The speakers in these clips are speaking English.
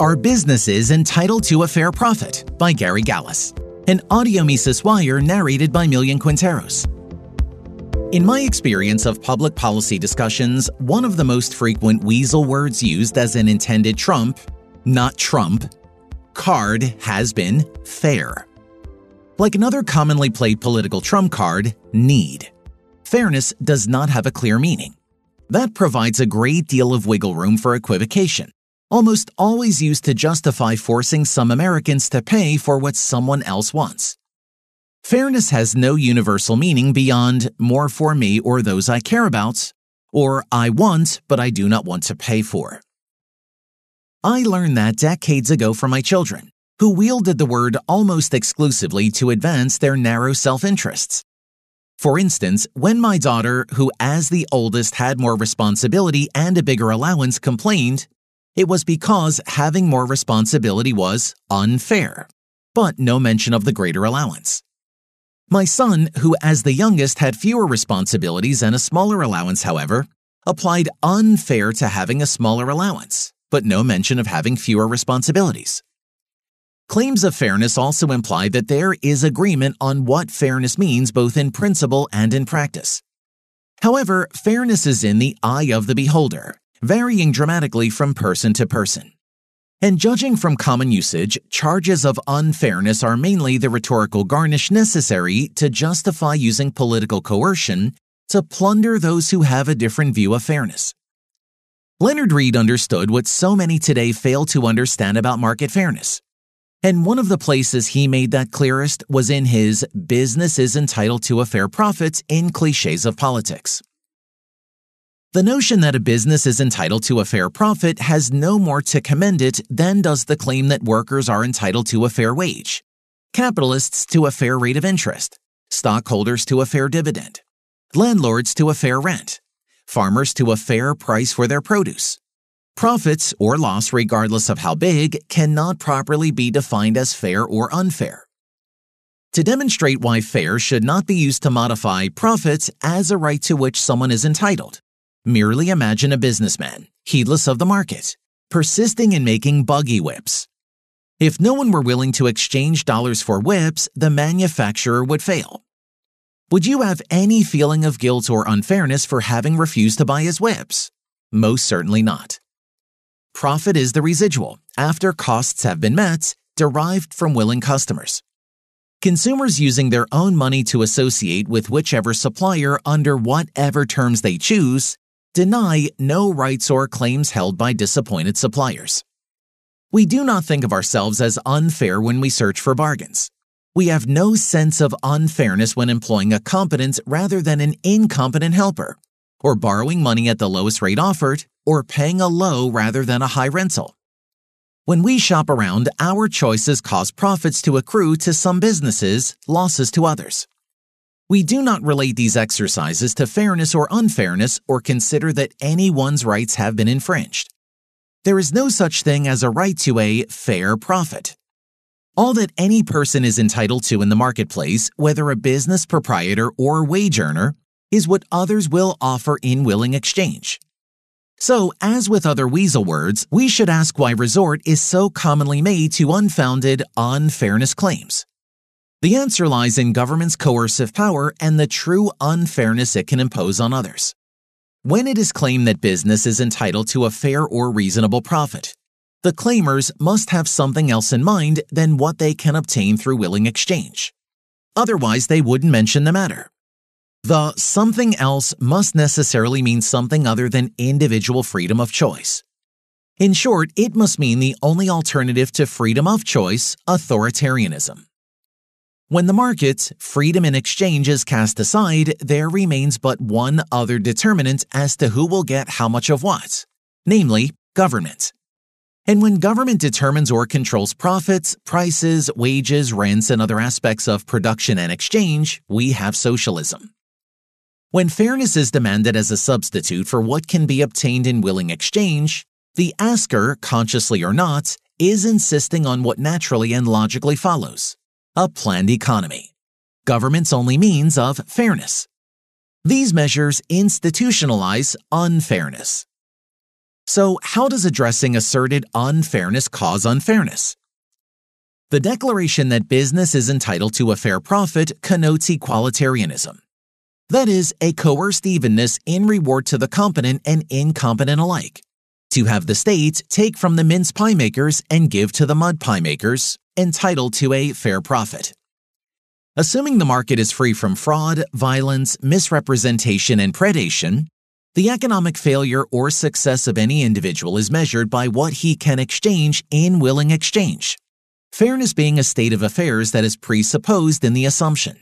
Are Businesses Entitled to a Fair Profit? by Gary Galles. An audio Mises Wire narrated by Millian Quinteros. In my experience of public policy discussions, one of the most frequent weasel words used as an intended trump, not Trump, card has been fair. Like another commonly played political trump card, need. Fairness does not have a clear meaning. That provides a great deal of wiggle room for equivocation almost always used to justify forcing some Americans to pay for what someone else wants. Fairness has no universal meaning beyond more for me or those I care about, or I want but I do not want to pay for. I learned that decades ago from my children, who wielded the word almost exclusively to advance their narrow self interests. For instance, when my daughter, who as the oldest had more responsibility and a bigger allowance, complained, it was because having more responsibility was unfair, but no mention of the greater allowance. My son, who as the youngest had fewer responsibilities and a smaller allowance, however, applied unfair to having a smaller allowance, but no mention of having fewer responsibilities. Claims of fairness also imply that there is agreement on what fairness means both in principle and in practice. However, fairness is in the eye of the beholder, varying dramatically from person to person. And judging from common usage, charges of unfairness are mainly the rhetorical garnish necessary to justify using political coercion to plunder those who have a different view of fairness. Leonard Read understood what so many today fail to understand about market fairness. And one of the places he made that clearest was in his Business is Entitled to a Fair Profit in Cliches of Politics. The notion that a business is entitled to a fair profit has no more to commend it than does the claim that workers are entitled to a fair wage, capitalists to a fair rate of interest, stockholders to a fair dividend, landlords to a fair rent, farmers to a fair price for their produce. Profits or loss, regardless of how big, cannot properly be defined as fair or unfair. To demonstrate why fair should not be used to modify profits as a right to which someone is entitled, Merely imagine a businessman, heedless of the market, persisting in making buggy whips. If no one were willing to exchange dollars for whips, the manufacturer would fail. Would you have any feeling of guilt or unfairness for having refused to buy his whips? Most certainly not. Profit is the residual, after costs have been met, derived from willing customers. Consumers using their own money to associate with whichever supplier under whatever terms they choose deny no rights or claims held by disappointed suppliers. We do not think of ourselves as unfair when we search for bargains. We have no sense of unfairness when employing a competent rather than an incompetent helper, or borrowing money at the lowest rate offered, or paying a low rather than a high rental. When we shop around, our choices cause profits to accrue to some businesses, losses to others. We do not relate these exercises to fairness or unfairness or consider that anyone's rights have been infringed. There is no such thing as a right to a fair profit. All that any person is entitled to in the marketplace, whether a business proprietor or wage earner, is what others will offer in willing exchange. So, as with other weasel words, we should ask why resort is so commonly made to unfounded unfairness claims. The answer lies in government's coercive power and the true unfairness it can impose on others. When it is claimed that business is entitled to a fair or reasonable profit, the claimers must have something else in mind than what they can obtain through willing exchange. Otherwise, they wouldn't mention the matter. The something else must necessarily mean something other than individual freedom of choice. In short, it must mean the only alternative to freedom of choice, authoritarianism. When the markets, freedom in exchange, is cast aside, there remains but one other determinant as to who will get how much of what, namely, government. And when government determines or controls profits, prices, wages, rents, and other aspects of production and exchange, we have socialism. When fairness is demanded as a substitute for what can be obtained in willing exchange, the asker, consciously or not, is insisting on what naturally and logically follows a planned economy, government's only means of fairness. These measures institutionalize unfairness. So, how does addressing asserted unfairness cause unfairness? The declaration that business is entitled to a fair profit connotes equalitarianism. That is, a coerced evenness in reward to the competent and incompetent alike. To have the state take from the mince pie makers and give to the mud pie makers, entitled to a fair profit. Assuming the market is free from fraud, violence, misrepresentation, and predation, the economic failure or success of any individual is measured by what he can exchange in willing exchange. Fairness being a state of affairs that is presupposed in the assumption.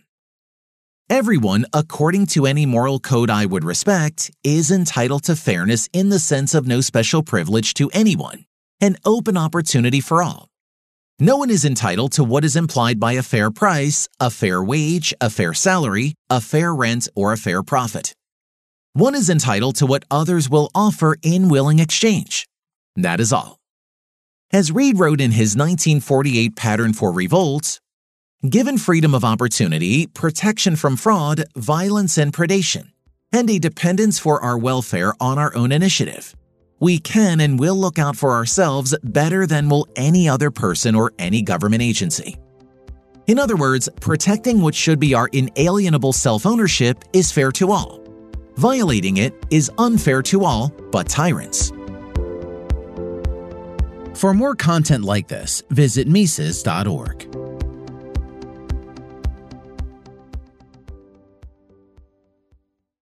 Everyone, according to any moral code I would respect, is entitled to fairness in the sense of no special privilege to anyone, an open opportunity for all. No one is entitled to what is implied by a fair price, a fair wage, a fair salary, a fair rent, or a fair profit. One is entitled to what others will offer in willing exchange. That is all. As Read wrote in his 1948 Pattern for Revolt, given freedom of opportunity, protection from fraud, violence, and predation, and a dependence for our welfare on our own initiative, we can and will look out for ourselves better than will any other person or any government agency. In other words, protecting what should be our inalienable self ownership is fair to all. Violating it is unfair to all but tyrants. For more content like this, visit Mises.org.